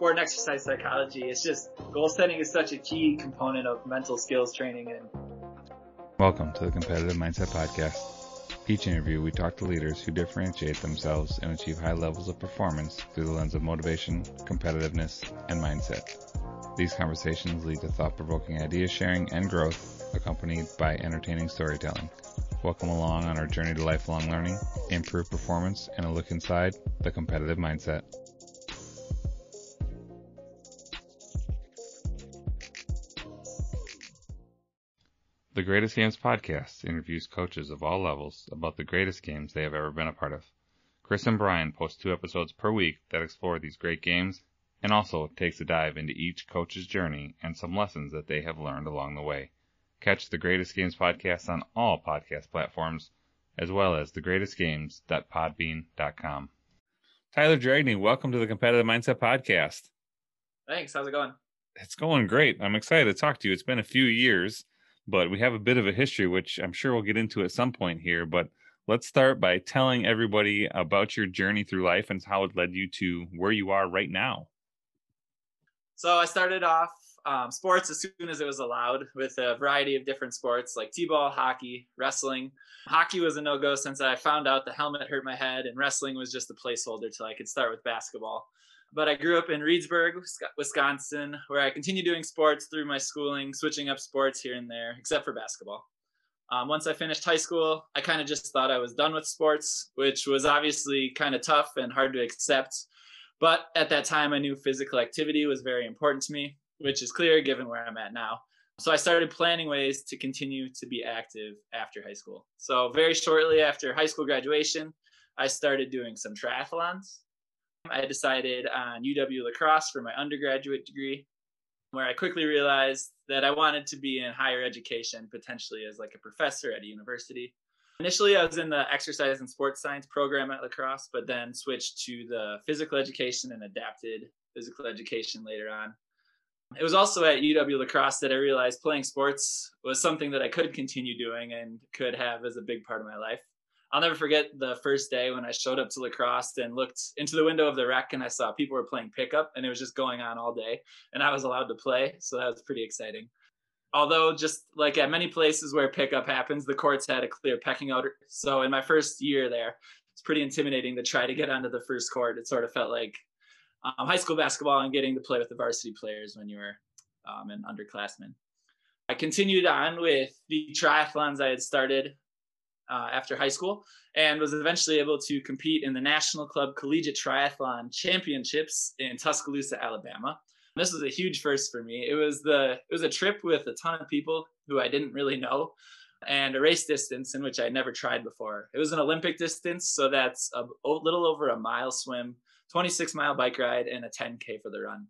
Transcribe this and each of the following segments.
sport and exercise psychology. It's just goal setting is such a key component of mental skills training and Welcome to the Competitive Mindset Podcast. Each interview, we talk to leaders who differentiate themselves and achieve high levels of performance through the lens of motivation, competitiveness, and mindset. These conversations lead to thought provoking idea sharing and growth, accompanied by entertaining storytelling. Welcome along on our journey to lifelong learning, improved performance, and a look inside the competitive mindset. The Greatest Games podcast interviews coaches of all levels about the greatest games they have ever been a part of. Chris and Brian post two episodes per week that explore these great games and also takes a dive into each coach's journey and some lessons that they have learned along the way. Catch the Greatest Games podcast on all podcast platforms as well as thegreatestgames.podbean.com. Tyler Dragney, welcome to the Competitive Mindset podcast. Thanks. How's it going? It's going great. I'm excited to talk to you. It's been a few years but we have a bit of a history, which I'm sure we'll get into at some point here. But let's start by telling everybody about your journey through life and how it led you to where you are right now. So I started off um, sports as soon as it was allowed with a variety of different sports like t-ball, hockey, wrestling. Hockey was a no-go since I found out the helmet hurt my head, and wrestling was just a placeholder till I could start with basketball but I grew up in Reedsburg, Wisconsin, where I continued doing sports through my schooling, switching up sports here and there, except for basketball. Um, once I finished high school, I kind of just thought I was done with sports, which was obviously kind of tough and hard to accept. But at that time, I knew physical activity was very important to me, which is clear given where I'm at now. So I started planning ways to continue to be active after high school. So, very shortly after high school graduation, I started doing some triathlons I decided on UW La Crosse for my undergraduate degree, where I quickly realized that I wanted to be in higher education, potentially as like a professor at a university. Initially, I was in the exercise and sports science program at La Crosse, but then switched to the physical education and adapted physical education later on. It was also at UW La Crosse that I realized playing sports was something that I could continue doing and could have as a big part of my life. I'll never forget the first day when I showed up to La Crosse and looked into the window of the rec and I saw people were playing pickup and it was just going on all day and I was allowed to play. So that was pretty exciting. Although, just like at many places where pickup happens, the courts had a clear pecking order. So in my first year there, it's pretty intimidating to try to get onto the first court. It sort of felt like um, high school basketball and getting to play with the varsity players when you were um, an underclassman. I continued on with the triathlons I had started uh, after high school and was eventually able to compete in the National Club Collegiate Triathlon Championships in Tuscaloosa, Alabama. This was a huge first for me. It was the it was a trip with a ton of people who I didn't really know and a race distance in which I never tried before. It was an Olympic distance, so that's a, a little over a mile swim, 26 mile bike ride, and a 10K for the run.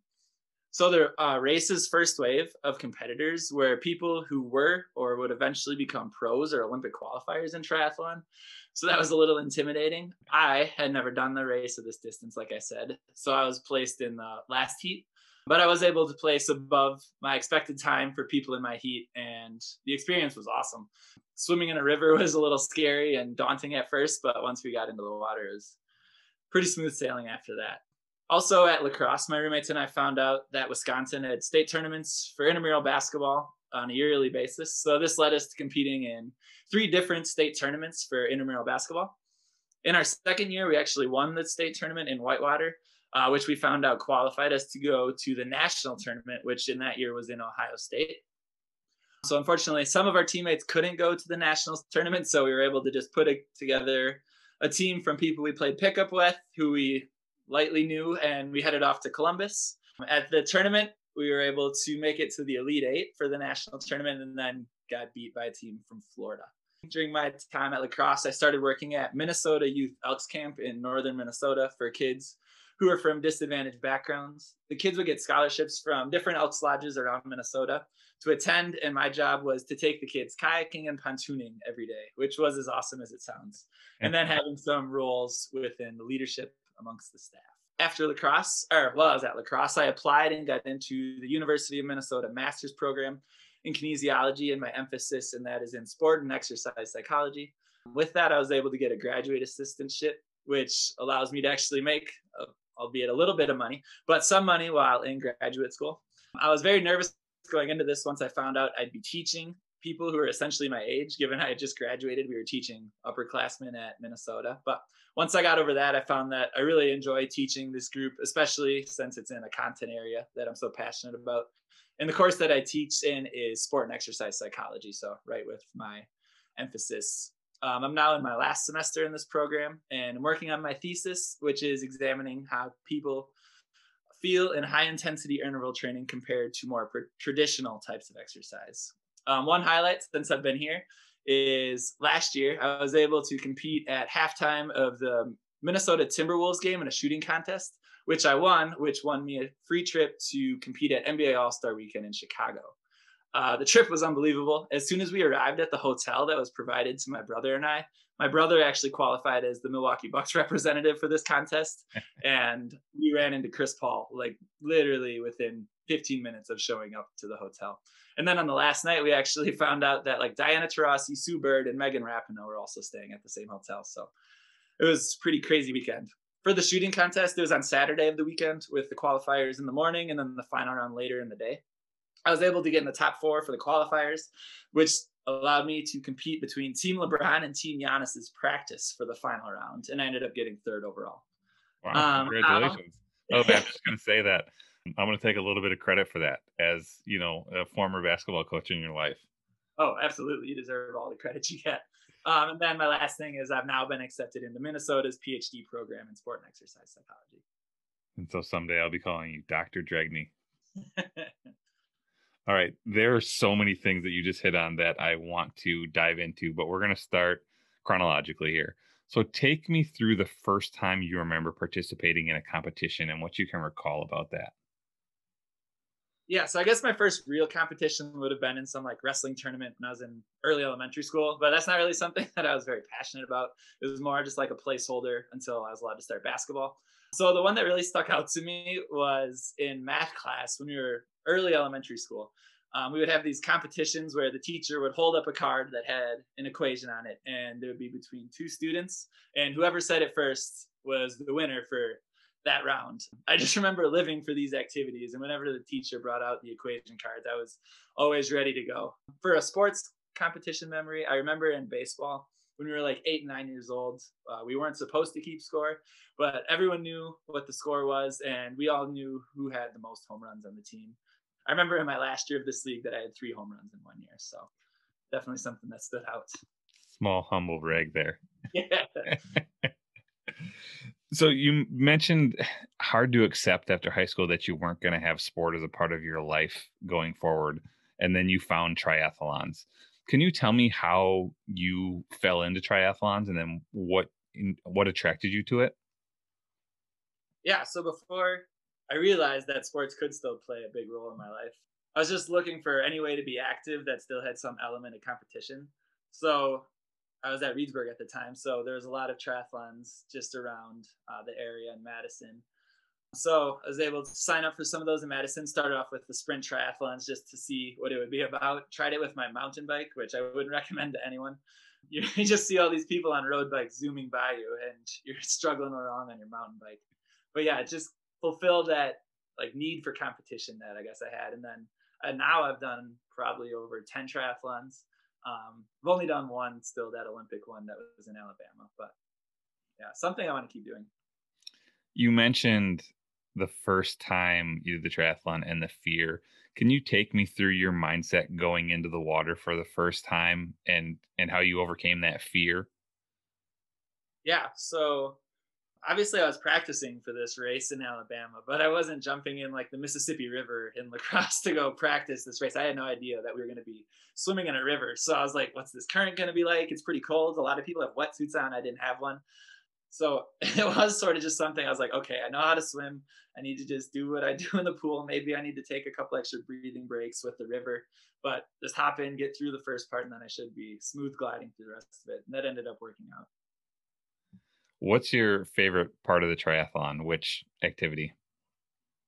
So the uh, race's first wave of competitors were people who were or would eventually become pros or Olympic qualifiers in triathlon. So that was a little intimidating. I had never done the race of this distance, like I said. So I was placed in the last heat, but I was able to place above my expected time for people in my heat, and the experience was awesome. Swimming in a river was a little scary and daunting at first, but once we got into the water, it was pretty smooth sailing after that. Also at La Crosse, my roommates and I found out that Wisconsin had state tournaments for intramural basketball on a yearly basis. So this led us to competing in three different state tournaments for intramural basketball. In our second year, we actually won the state tournament in Whitewater, uh, which we found out qualified us to go to the national tournament, which in that year was in Ohio State. So unfortunately, some of our teammates couldn't go to the national tournament, so we were able to just put a, together a team from people we played pickup with, who we lightly new, and we headed off to Columbus. At the tournament, we were able to make it to the Elite Eight for the national tournament and then got beat by a team from Florida. During my time at La Crosse, I started working at Minnesota Youth Elks Camp in northern Minnesota for kids who are from disadvantaged backgrounds. The kids would get scholarships from different Elks lodges around Minnesota to attend, and my job was to take the kids kayaking and pontooning every day, which was as awesome as it sounds. And then having some roles within the leadership amongst the staff. After La Crosse, or while I was at La Crosse, I applied and got into the University of Minnesota master's program in kinesiology, and my emphasis in that is in sport and exercise psychology. With that, I was able to get a graduate assistantship, which allows me to actually make a, albeit a little bit of money, but some money while in graduate school. I was very nervous going into this once I found out I'd be teaching people who are essentially my age, given I had just graduated. We were teaching upperclassmen at Minnesota. But once I got over that, I found that I really enjoy teaching this group, especially since it's in a content area that I'm so passionate about. And the course that I teach in is sport and exercise psychology. So, right with my emphasis. Um, I'm now in my last semester in this program and I'm working on my thesis, which is examining how people feel in high intensity interval training compared to more traditional types of exercise. Um, one highlight since I've been here is last year I was able to compete at halftime of the Minnesota Timberwolves game in a shooting contest, which I won, which won me a free trip to compete at NBA All Star Weekend in Chicago. Uh, the trip was unbelievable. As soon as we arrived at the hotel that was provided to my brother and I, my brother actually qualified as the Milwaukee Bucks representative for this contest, and we ran into Chris Paul like literally within 15 minutes of showing up to the hotel. And then on the last night, we actually found out that like Diana Taurasi, Sue Bird, and Megan Rapinoe were also staying at the same hotel. So it was pretty crazy weekend. For the shooting contest, it was on Saturday of the weekend with the qualifiers in the morning and then the final round later in the day. I was able to get in the top four for the qualifiers, which allowed me to compete between Team LeBron and Team Giannis's practice for the final round, and I ended up getting third overall. Wow! Um, congratulations! Um, oh, I'm just going to say that I'm going to take a little bit of credit for that as you know a former basketball coach in your life. Oh, absolutely! You deserve all the credit you get. Um, and then my last thing is I've now been accepted into Minnesota's PhD program in sport and exercise psychology. And so someday I'll be calling you Dr. Dregney. All right. There are so many things that you just hit on that I want to dive into, but we're going to start chronologically here. So take me through the first time you remember participating in a competition and what you can recall about that. Yeah, so I guess my first real competition would have been in some like wrestling tournament when I was in early elementary school, but that's not really something that I was very passionate about. It was more just like a placeholder until I was allowed to start basketball. So the one that really stuck out to me was in math class when we were early elementary school. Um, we would have these competitions where the teacher would hold up a card that had an equation on it, and it would be between two students, and whoever said it first was the winner for that round. I just remember living for these activities, and whenever the teacher brought out the equation cards, I was always ready to go. For a sports competition memory, I remember in baseball when we were like eight, nine years old, uh, we weren't supposed to keep score, but everyone knew what the score was, and we all knew who had the most home runs on the team. I remember in my last year of this league that I had three home runs in one year. So definitely something that stood out. Small humble brag there. Yeah. so you mentioned hard to accept after high school that you weren't going to have sport as a part of your life going forward, and then you found triathlons. Can you tell me how you fell into triathlons and then what what attracted you to it? Yeah, so before I realized that sports could still play a big role in my life. I was just looking for any way to be active that still had some element of competition. So I was at Reedsburg at the time, so there was a lot of triathlons just around uh, the area in Madison. So I was able to sign up for some of those in Madison. Started off with the sprint triathlons just to see what it would be about. Tried it with my mountain bike, which I wouldn't recommend to anyone. You, just see all these people on road bikes zooming by you, and you're struggling along on your mountain bike. But yeah, it just fulfilled that like need for competition that I guess I had. And then and now I've done probably over 10 triathlons. Um, I've only done one still, that Olympic one that was in Alabama, but yeah, something I want to keep doing. You mentioned the first time you did the triathlon and the fear. Can you take me through your mindset going into the water for the first time and and how you overcame that fear? Yeah, so obviously I was practicing for this race in Alabama, but I wasn't jumping in like the Mississippi River in La Crosse to go practice this race. I had no idea that we were going to be swimming in a river. So I was like, what's this current going to be like? It's pretty cold. A lot of people have wetsuits on. I didn't have one. So it was sort of just something I was like, okay, I know how to swim. I need to just do what I do in the pool. Maybe I need to take a couple extra breathing breaks with the river, but just hop in, get through the first part, and then I should be smooth gliding through the rest of it. And that ended up working out. What's your favorite part of the triathlon? Which activity?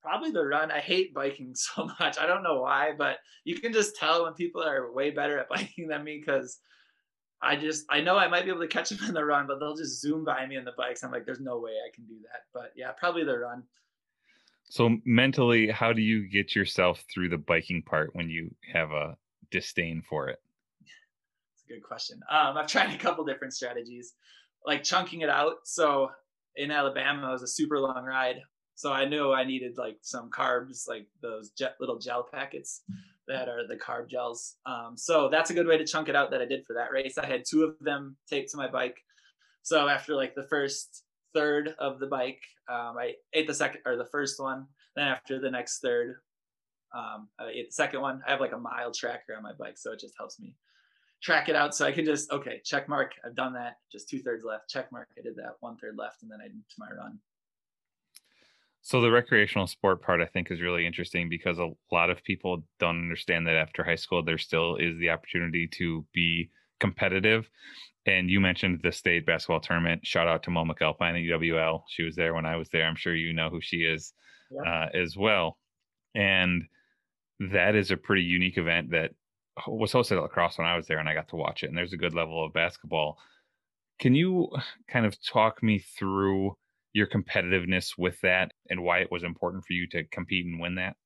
Probably the run. I hate biking so much. I don't know why, but you can just tell when people are way better at biking than me because I just I know I might be able to catch them in the run, but they'll just zoom by me in the bikes. I'm like, there's no way I can do that. But yeah, probably the run. So mentally, how do you get yourself through the biking part when you have a disdain for it? It's a good question. Um, I've tried a couple different strategies, like chunking it out. So in Alabama, it was a super long ride. So I knew I needed like some carbs, like those jet, little gel packets that are the carb gels. Um, so that's a good way to chunk it out that I did for that race. I had two of them taped to my bike. So after like the first third of the bike, um, I ate the second or the first one. Then after the next third, um, I ate the second one. I have like a mile tracker on my bike, so it just helps me track it out. So I can just okay, check mark. I've done that. Just two thirds left. Check mark. I did that. One third left, and then I did to my run. So the recreational sport part I think is really interesting because a lot of people don't understand that after high school there still is the opportunity to be competitive. And you mentioned the state basketball tournament. Shout out to Mo McAlpine at UWL. She was there when I was there. I'm sure you know who she is yeah. uh, as well. And that is a pretty unique event that was hosted at La Crosse when I was there and I got to watch it. And there's a good level of basketball. Can you kind of talk me through your competitiveness with that and why it was important for you to compete and win that?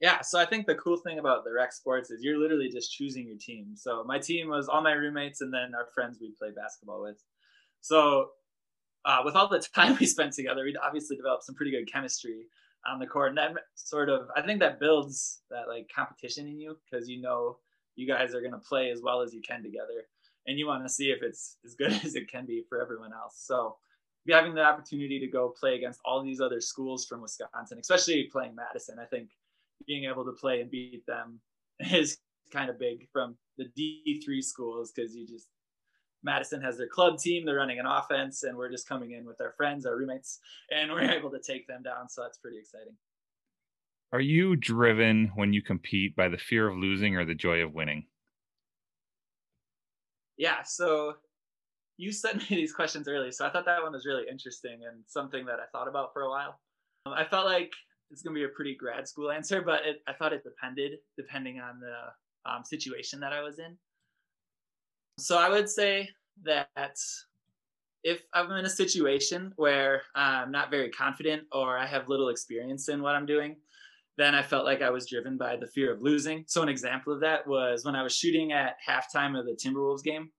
Yeah, so I think the cool thing about the rec sports is you're literally just choosing your team. So my team was all my roommates and then our friends we play basketball with. So uh, with all the time we spent together, we'd obviously developed some pretty good chemistry on the court, and that sort of I think that builds that like competition in you because you know you guys are going to play as well as you can together, and you want to see if it's as good as it can be for everyone else. So be having the opportunity to go play against all these other schools from Wisconsin, especially playing Madison, I think being able to play and beat them is kind of big from the D3 schools because you just Madison has their club team, they're running an offense, and we're just coming in with our friends, our roommates, and we're able to take them down. So that's pretty exciting. Are you driven when you compete by the fear of losing or the joy of winning? Yeah, so you sent me these questions earlier, so I thought that one was really interesting and something that I thought about for a while. Um, I felt like it's going to be a pretty grad school answer, but it, I thought it depended depending on the um, situation that I was in. So I would say that if I'm in a situation where I'm not very confident or I have little experience in what I'm doing, then I felt like I was driven by the fear of losing. So an example of that was when I was shooting at halftime of the Timberwolves game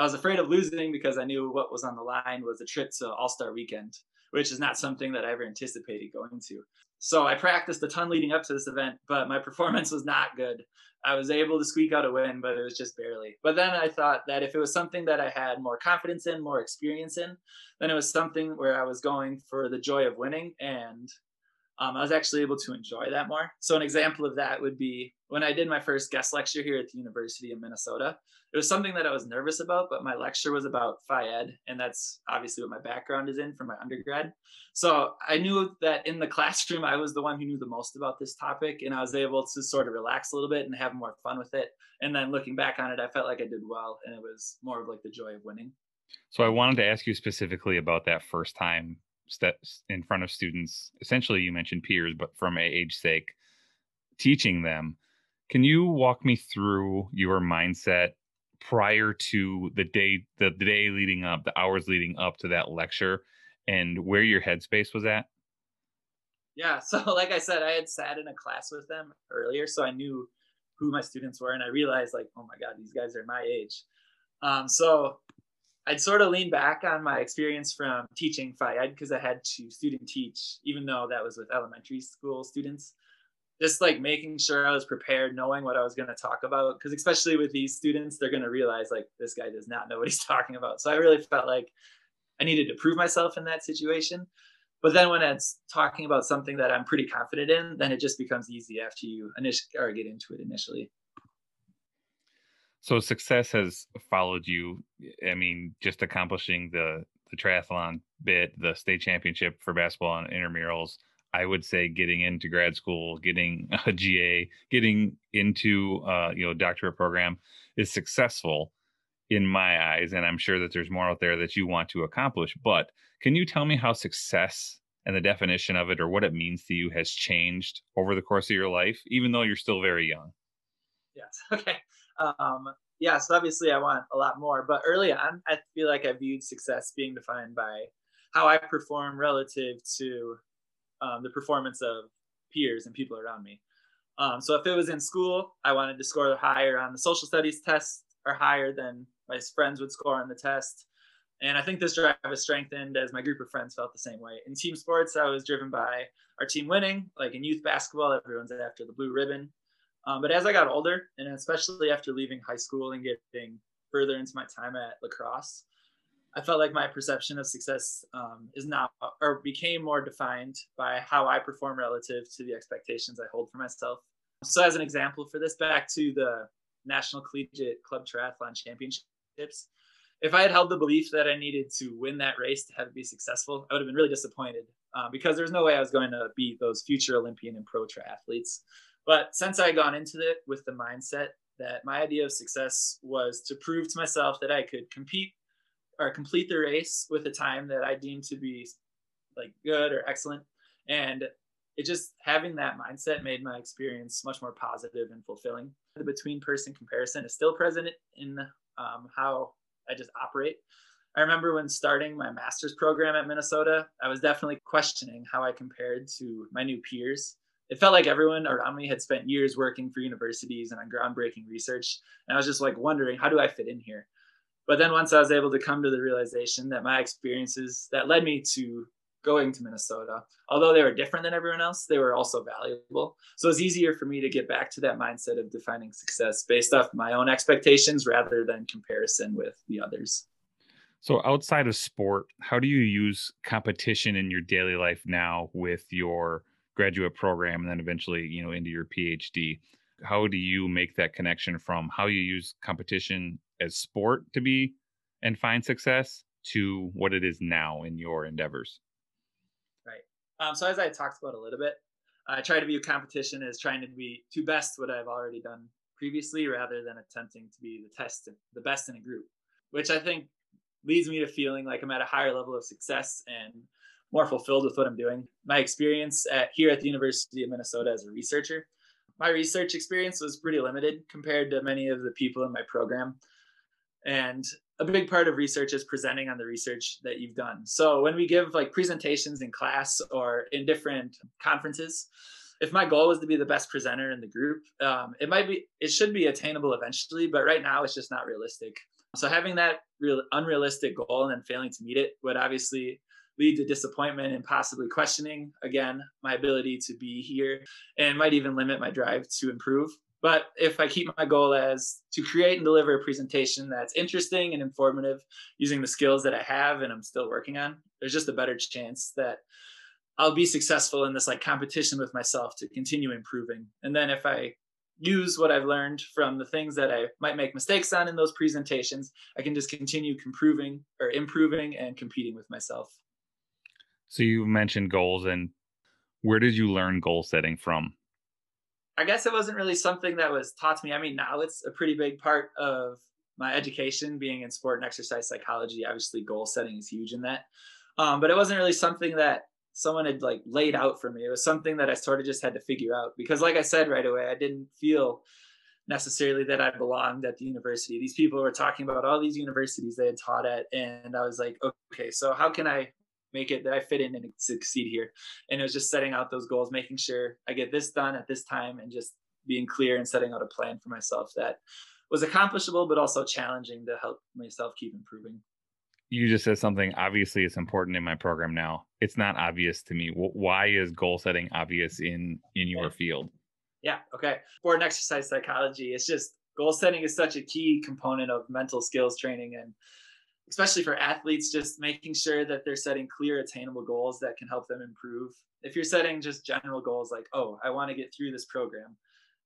I was afraid of losing because I knew what was on the line was a trip to All Star Weekend, which is not something that I ever anticipated going to. So I practiced a ton leading up to this event, but my performance was not good. I was able to squeak out a win, but it was just barely. But then I thought that if it was something that I had more confidence in, more experience in, then it was something where I was going for the joy of winning and um, I was actually able to enjoy that more. So an example of that would be when I did my first guest lecture here at the University of Minnesota. It was something that I was nervous about, but my lecture was about Phi and that's obviously what my background is in from my undergrad. So I knew that in the classroom, I was the one who knew the most about this topic, and I was able to sort of relax a little bit and have more fun with it. And then looking back on it, I felt like I did well, and it was more of like the joy of winning. So I wanted to ask you specifically about that first time steps in front of students essentially you mentioned peers but from a age sake teaching them. Can you walk me through your mindset prior to the day the, the day leading up the hours leading up to that lecture and where your headspace was at? Yeah so like i said i had sat in a class with them earlier so i knew who my students were and i realized like oh my god these guys are my age. Um, so I'd sort of lean back on my experience from teaching Phy Ed because I had to student teach, even though that was with elementary school students. Just like making sure I was prepared, knowing what I was going to talk about. Because especially with these students, they're going to realize like this guy does not know what he's talking about. So I really felt like I needed to prove myself in that situation. But then when it's talking about something that I'm pretty confident in, then it just becomes easy after you initially or get into it initially. So success has followed you. I mean, just accomplishing the the triathlon bit, the state championship for basketball and intramurals. I would say getting into grad school, getting a GA, getting into uh, you know doctorate program is successful in my eyes, and I'm sure that there's more out there that you want to accomplish. But can you tell me how success and the definition of it, or what it means to you, has changed over the course of your life, even though you're still very young? Yes. Okay. Um, yeah, so obviously I want a lot more, but early on, I feel like I viewed success being defined by how I perform relative to um, the performance of peers and people around me. Um, so if it was in school, I wanted to score higher on the social studies test or higher than my friends would score on the test. And I think this drive was strengthened as my group of friends felt the same way. In team sports, I was driven by our team winning. Like in youth basketball, everyone's after the blue ribbon. Um, but as I got older, and especially after leaving high school and getting further into my time at La Crosse, I felt like my perception of success um, is now or became more defined by how I perform relative to the expectations I hold for myself. So, as an example for this, back to the National Collegiate Club Triathlon Championships, if I had held the belief that I needed to win that race to have it be successful, I would have been really disappointed uh, because there's no way I was going to beat those future Olympian and pro triathletes. But since I had gone into it with the mindset that my idea of success was to prove to myself that I could compete or complete the race with a time that I deemed to be like good or excellent, and it just having that mindset made my experience much more positive and fulfilling. The between person comparison is still present in um, how I just operate. I remember when starting my master's program at Minnesota, I was definitely questioning how I compared to my new peers. It felt like everyone around me had spent years working for universities and on groundbreaking research. And I was just like wondering, how do I fit in here? But then once I was able to come to the realization that my experiences that led me to going to Minnesota, although they were different than everyone else, they were also valuable. So it's easier for me to get back to that mindset of defining success based off my own expectations rather than comparison with the others. So outside of sport, how do you use competition in your daily life now with your graduate program and then eventually, you know, into your PhD? How do you make that connection from how you use competition as sport to be and find success to what it is now in your endeavors? Right. Um, so as I talked about a little bit, I try to view competition as trying to be to best what I've already done previously, rather than attempting to be the test the best in a group, which I think leads me to feeling like I'm at a higher level of success and more fulfilled with what I'm doing. My experience at here at the University of Minnesota as a researcher, my research experience was pretty limited compared to many of the people in my program. And a big part of research is presenting on the research that you've done. So when we give like presentations in class or in different conferences, if my goal was to be the best presenter in the group, um, it might be, it should be attainable eventually, but right now it's just not realistic. So having that real unrealistic goal and then failing to meet it would obviously lead to disappointment and possibly questioning again my ability to be here and might even limit my drive to improve. But if I keep my goal as to create and deliver a presentation that's interesting and informative using the skills that I have and I'm still working on, there's just a better chance that I'll be successful in this like competition with myself to continue improving. And then if I use what I've learned from the things that I might make mistakes on in those presentations, I can just continue improving or improving and competing with myself. So you mentioned goals and where did you learn goal setting from? I guess it wasn't really something that was taught to me. I mean, now it's a pretty big part of my education, being in sport and exercise psychology. Obviously, goal setting is huge in that. Um, but it wasn't really something that someone had like laid out for me. It was something that I sort of just had to figure out because, like I said right away, I didn't feel necessarily that I belonged at the university. These people were talking about all these universities they had taught at, and I was like, okay, so how can I make it that I fit in and succeed here. And it was just setting out those goals, making sure I get this done at this time and just being clear and setting out a plan for myself that was accomplishable, but also challenging to help myself keep improving. You just said something obviously it's important in my program now. It's not obvious to me. Why is goal setting obvious in in your okay. field? Yeah, okay. For an exercise psychology, it's just goal setting is such a key component of mental skills training and especially for athletes, just making sure that they're setting clear, attainable goals that can help them improve. If you're setting just general goals like, oh, I want to get through this program,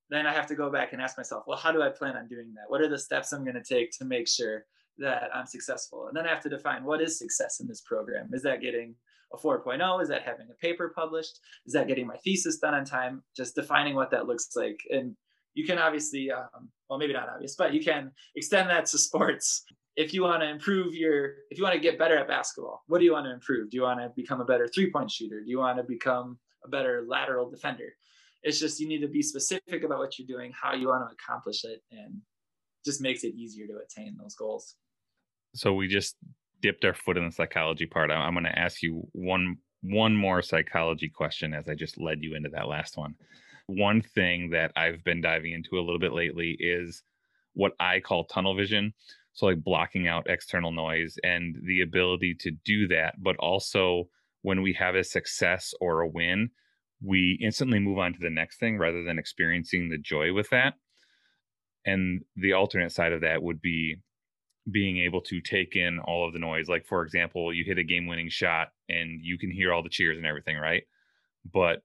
then I have to go back and ask myself, well, how do I plan on doing that? What are the steps I'm going to take to make sure that I'm successful? And then I have to define what is success in this program. Is that getting a 4.0? Is that having a paper published? Is that getting my thesis done on time? Just defining what that looks like. And you can obviously, um, well, maybe not obvious, but you can extend that to sports if you want to improve your if you want to get better at basketball what do you want to improve do you want to become a better three point shooter do you want to become a better lateral defender it's just you need to be specific about what you're doing how you want to accomplish it and just makes it easier to attain those goals. So we just dipped our foot in the psychology part. I'm going to ask you one one more psychology question as I just led you into that last one. One thing that I've been diving into a little bit lately is what I call tunnel vision. So, like blocking out external noise and the ability to do that, but also when we have a success or a win, we instantly move on to the next thing rather than experiencing the joy with that. And the alternate side of that would be being able to take in all of the noise. Like, for example, you hit a game winning shot and you can hear all the cheers and everything, right? But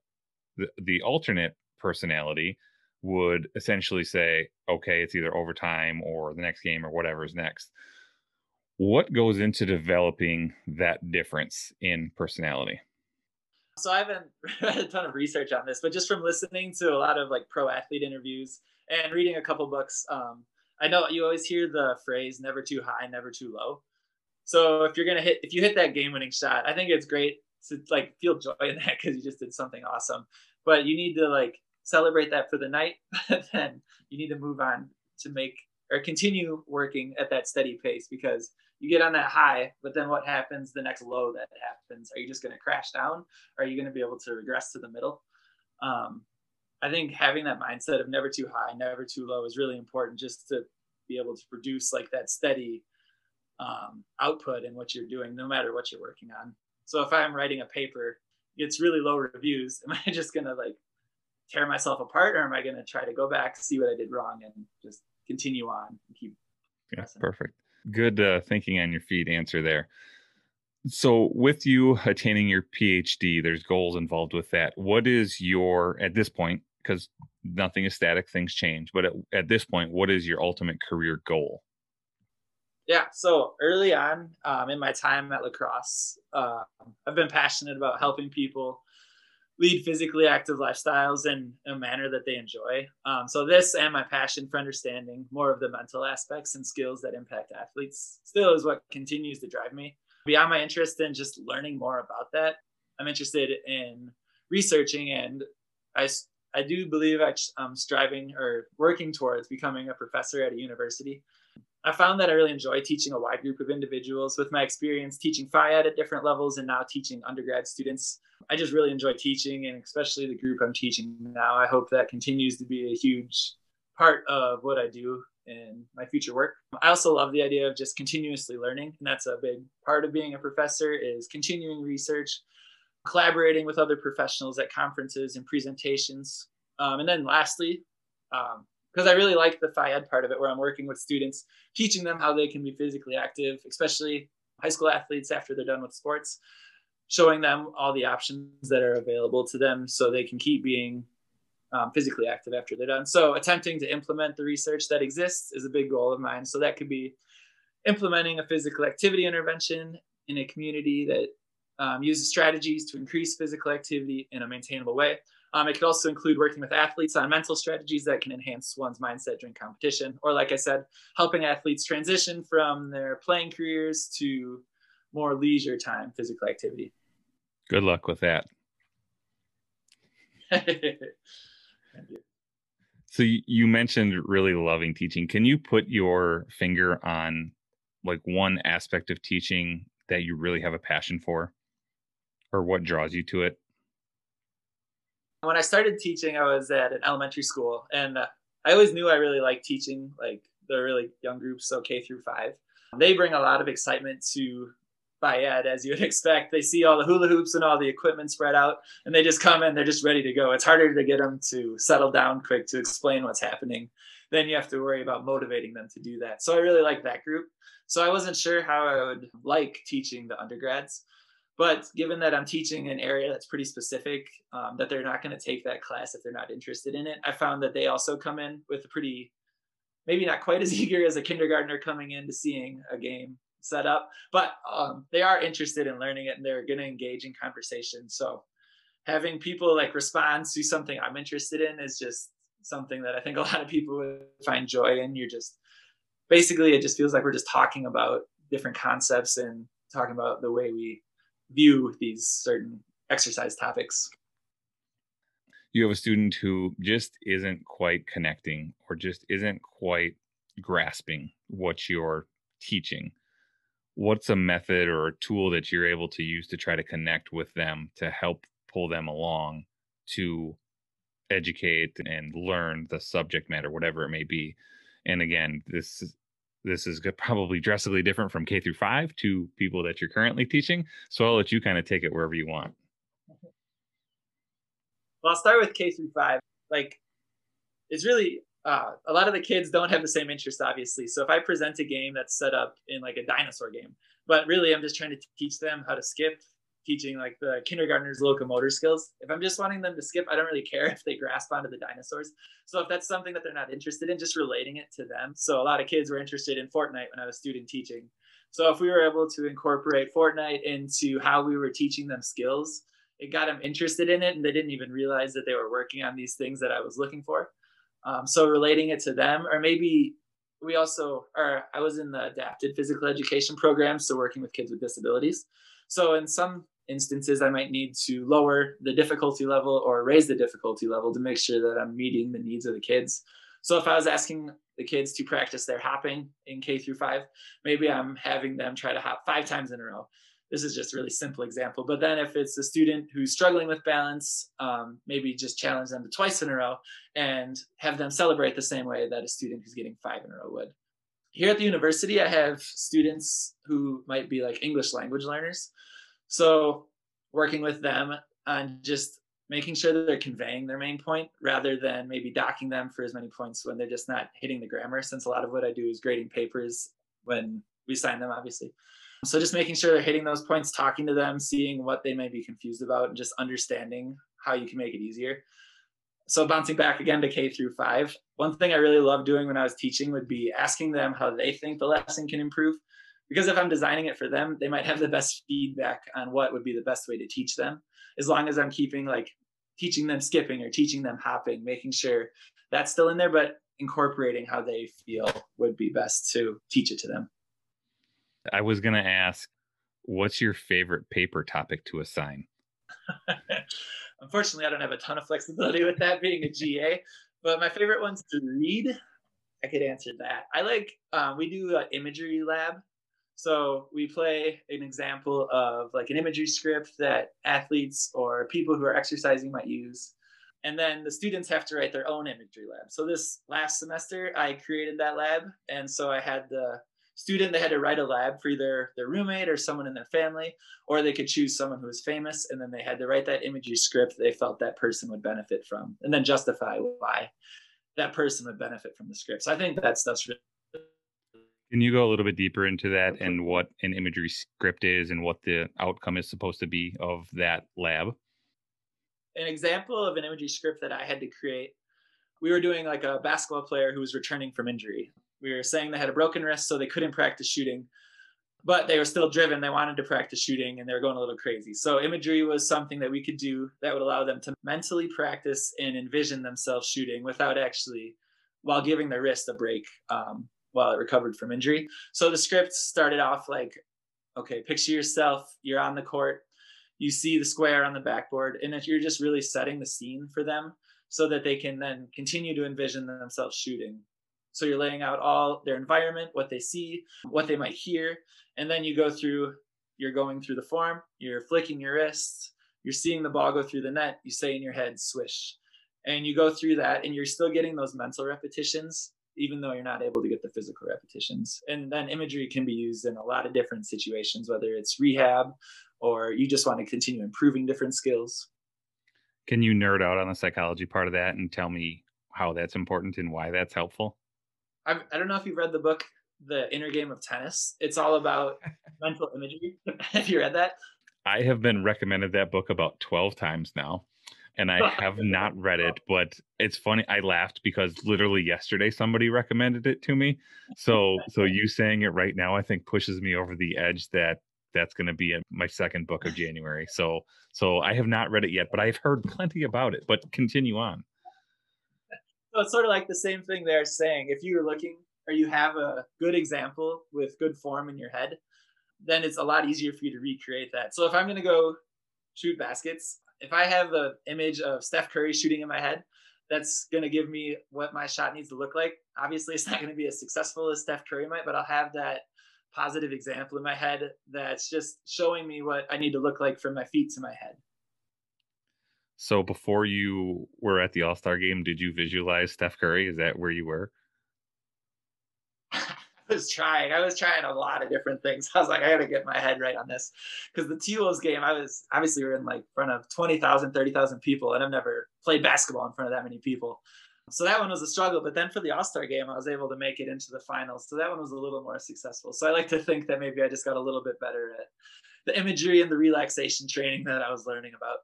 the, the alternate personality would essentially say, okay, it's either overtime or the next game or whatever is next. What goes into developing that difference in personality? So I haven't read a ton of research on this, but just from listening to a lot of like pro athlete interviews and reading a couple books, um, I know you always hear the phrase "never too high, never too low." So if you're gonna hit, if you hit that game-winning shot, I think it's great to like feel joy in that because you just did something awesome. But you need to like celebrate that for the night. But then you need to move on to make or continue working at that steady pace because you get on that high, but then what happens the next low that happens? Are you just going to crash down? Or are you going to be able to regress to the middle? Um, I think having that mindset of never too high, never too low is really important just to be able to produce like that steady um, output in what you're doing, no matter what you're working on. So if I'm writing a paper, it's really low reviews. Am I just gonna like tear myself apart, or am I gonna try to go back, see what I did wrong, and just continue on and keep? Yeah, perfect. Good uh, thinking on your feet answer there. So, with you attaining your PhD, there's goals involved with that. What is your, at this point, because nothing is static, things change. But at, at this point, what is your ultimate career goal? Yeah, so early on um, in my time at La Crosse, uh, I've been passionate about helping people lead physically active lifestyles in a manner that they enjoy. Um, so this and my passion for understanding more of the mental aspects and skills that impact athletes still is what continues to drive me. Beyond my interest in just learning more about that, I'm interested in researching and I I do believe I'm striving or working towards becoming a professor at a university. I found that I really enjoy teaching a wide group of individuals with my experience teaching Phy Ed at different levels and now teaching undergrad students. I just really enjoy teaching and especially the group I'm teaching now. I hope that continues to be a huge part of what I do in my future work. I also love the idea of just continuously learning, and that's a big part of being a professor is continuing research, collaborating with other professionals at conferences and presentations. Um, and then lastly, because I really like the Phy Ed part of it, where I'm working with students, teaching them how they can be physically active, especially high school athletes after they're done with sports, showing them all the options that are available to them so they can keep being um, physically active after they're done. So, attempting to implement the research that exists is a big goal of mine. So, that could be implementing a physical activity intervention in a community that um, uses strategies to increase physical activity in a maintainable way. Um, it could also include working with athletes on mental strategies that can enhance one's mindset during competition, or like I said, helping athletes transition from their playing careers to more leisure time physical activity. Good luck with that. so you mentioned really loving teaching. Can you put your finger on like one aspect of teaching that you really have a passion for? or what draws you to it? When I started teaching, I was at an elementary school, and uh, I always knew I really liked teaching like the really young groups, so K through five. They bring a lot of excitement to Phy Ed, as you would expect. They see all the hula hoops and all the equipment spread out, and they just come in, they're just ready to go. It's harder to get them to settle down quick to explain what's happening. Then you have to worry about motivating them to do that. So I really like that group. So I wasn't sure how I would like teaching the undergrads. But given that I'm teaching an area that's pretty specific, um, that they're not going to take that class if they're not interested in it, I found that they also come in with a pretty, maybe not quite as eager as a kindergartner coming in to seeing a game set up, but um, they are interested in learning it and they're going to engage in conversation. So having people like respond to something I'm interested in is just something that I think a lot of people would find joy in. You're just basically, it just feels like we're just talking about different concepts and talking about the way we view these certain exercise topics. You have a student who just isn't quite connecting or just isn't quite grasping what you're teaching what's a method or a tool that you're able to use to try to connect with them to help pull them along to educate and learn the subject matter whatever it may be and again this is this is probably drastically different from K through five to people that you're currently teaching. So I'll let you kind of take it wherever you want. Well, I'll start with K through five. Like, it's really uh, a lot of the kids don't have the same interest, obviously. So if I present a game that's set up in like a dinosaur game, but really I'm just trying to teach them how to skip, teaching like the kindergartners locomotor skills. If I'm just wanting them to skip, I don't really care if they grasp onto the dinosaurs. So if that's something that they're not interested in, just relating it to them. So a lot of kids were interested in Fortnite when I was student teaching. So if we were able to incorporate Fortnite into how we were teaching them skills, it got them interested in it and they didn't even realize that they were working on these things that I was looking for. Um, so relating it to them, or maybe we also, or I was in the adapted physical education program, so working with kids with disabilities. So in some instances, I might need to lower the difficulty level or raise the difficulty level to make sure that I'm meeting the needs of the kids. So if I was asking the kids to practice their hopping in K through five, maybe I'm having them try to hop five times in a row. This is just a really simple example. But then if it's a student who's struggling with balance, um, maybe just challenge them to twice in a row and have them celebrate the same way that a student who's getting five in a row would. Here at the university, I have students who might be like English language learners. So working with them on just making sure that they're conveying their main point rather than maybe docking them for as many points when they're just not hitting the grammar since a lot of what i do is grading papers when we sign them obviously. So just making sure they're hitting those points talking to them seeing what they may be confused about and just understanding how you can make it easier. So bouncing back again to k through five one thing i really love doing when i was teaching would be asking them how they think the lesson can improve because if i'm designing it for them they might have the best feedback on what would be the best way to teach them as long as i'm keeping like teaching them skipping or teaching them hopping, making sure that's still in there, but incorporating how they feel would be best to teach it to them. I was going to ask, what's your favorite paper topic to assign? Unfortunately, I don't have a ton of flexibility with that being a GA, but my favorite ones to read, I could answer that. I like, um, we do an imagery lab so we play an example of like an imagery script that athletes or people who are exercising might use. And then the students have to write their own imagery lab. So this last semester, I created that lab. And so I had the student, they had to write a lab for either their roommate or someone in their family, or they could choose someone who was famous. And then they had to write that imagery script they felt that person would benefit from, and then justify why that person would benefit from the script. So I think that stuff's really can you go a little bit deeper into that and what an imagery script is and what the outcome is supposed to be of that lab? An example of an imagery script that I had to create, we were doing like a basketball player who was returning from injury. We were saying they had a broken wrist, so they couldn't practice shooting, but they were still driven. They wanted to practice shooting and they were going a little crazy. So, imagery was something that we could do that would allow them to mentally practice and envision themselves shooting without actually, while giving their wrist a break. Um, while it recovered from injury. So the script started off like, okay, picture yourself, you're on the court, you see the square on the backboard, and you're just really setting the scene for them so that they can then continue to envision themselves shooting. So you're laying out all their environment, what they see, what they might hear, and then you go through, you're going through the form, you're flicking your wrists, you're seeing the ball go through the net, you say in your head, swish. And you go through that, and you're still getting those mental repetitions even though you're not able to get the physical repetitions. And then imagery can be used in a lot of different situations, whether it's rehab or you just want to continue improving different skills. Can you nerd out on the psychology part of that and tell me how that's important and why that's helpful? I've, I do not know if you've read the book, The Inner Game of Tennis. It's all about mental imagery. have you read that? I have been recommended that book about 12 times now and I have not read it, but it's funny. I laughed because literally yesterday somebody recommended it to me. So, so you saying it right now, I think pushes me over the edge that that's going to be my second book of January. So, so I have not read it yet, but I've heard plenty about it. But continue on. So it's sort of like the same thing they're saying. If you're looking or you have a good example with good form in your head, then it's a lot easier for you to recreate that. So if I'm going to go shoot baskets, if I have an image of Steph Curry shooting in my head, that's going to give me what my shot needs to look like. Obviously, it's not going to be as successful as Steph Curry might, but I'll have that positive example in my head that's just showing me what I need to look like from my feet to my head. So before you were at the All Star game, did you visualize Steph Curry? Is that where you were? Was trying. I was trying a lot of different things. I was like, I got to get my head right on this. Because the T Wolves game, I was obviously we are in like front of 20,000, 30,000 people, and I've never played basketball in front of that many people. So that one was a struggle. But then for the All Star game, I was able to make it into the finals. So that one was a little more successful. So I like to think that maybe I just got a little bit better at the imagery and the relaxation training that I was learning about.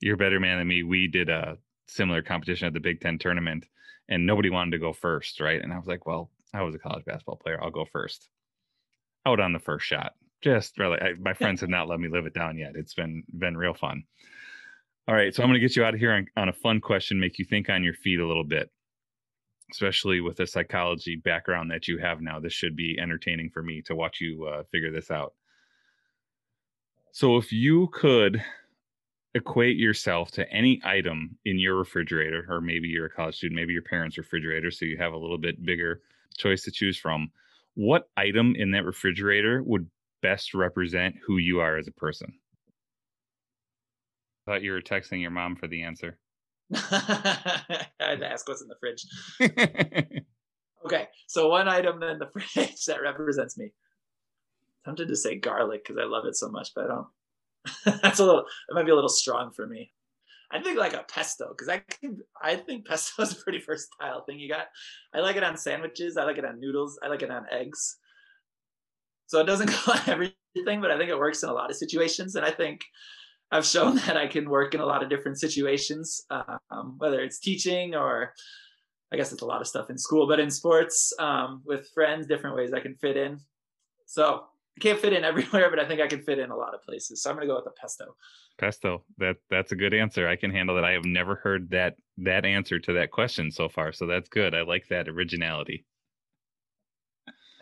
You're a better man than me. We did a similar competition at the Big Ten tournament, and nobody wanted to go first, right? And I was like, well, I was a college basketball player. I'll go first. Out on the first shot. Just really, I, my friends have not let me live it down yet. It's been been real fun. All right, so I'm going to get you out of here on, on a fun question, make you think on your feet a little bit, especially with the psychology background that you have now. This should be entertaining for me to watch you uh, figure this out. So, if you could equate yourself to any item in your refrigerator, or maybe you're a college student, maybe your parents' refrigerator, so you have a little bit bigger choice to choose from. What item in that refrigerator would best represent who you are as a person? I thought you were texting your mom for the answer. I had to ask what's in the fridge. okay, so one item in the fridge that represents me. I'm tempted to say garlic because I love it so much, but I don't. That's a little. It might be a little strong for me. I think like a pesto because I can, I think pesto is a pretty versatile thing. You got. I like it on sandwiches. I like it on noodles. I like it on eggs. So it doesn't go on everything, but I think it works in a lot of situations. And I think I've shown that I can work in a lot of different situations, um, whether it's teaching or I guess it's a lot of stuff in school, but in sports um, with friends, different ways I can fit in. So can't fit in everywhere, but I think I can fit in a lot of places. So I'm going to go with the pesto. Pesto. That that's a good answer. I can handle that. I have never heard that that answer to that question so far. So that's good. I like that originality.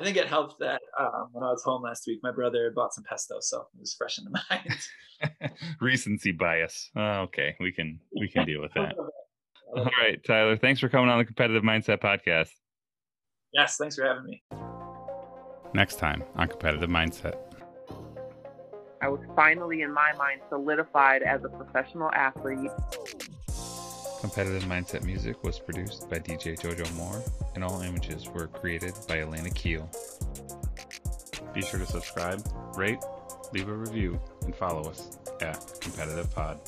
I think it helped that um, when I was home last week, my brother bought some pesto, so it was fresh in the mind. Recency bias. Oh, okay, we can we can deal with that. All right, Tyler. Thanks for coming on the Competitive Mindset Podcast. Yes, thanks for having me. Next time on Competitive Mindset. I was finally, in my mind, solidified as a professional athlete. Competitive Mindset music was produced by DJ Jojo Moore, and all images were created by Elena Keel. Be sure to subscribe, rate, leave a review, and follow us at Competitive Pod.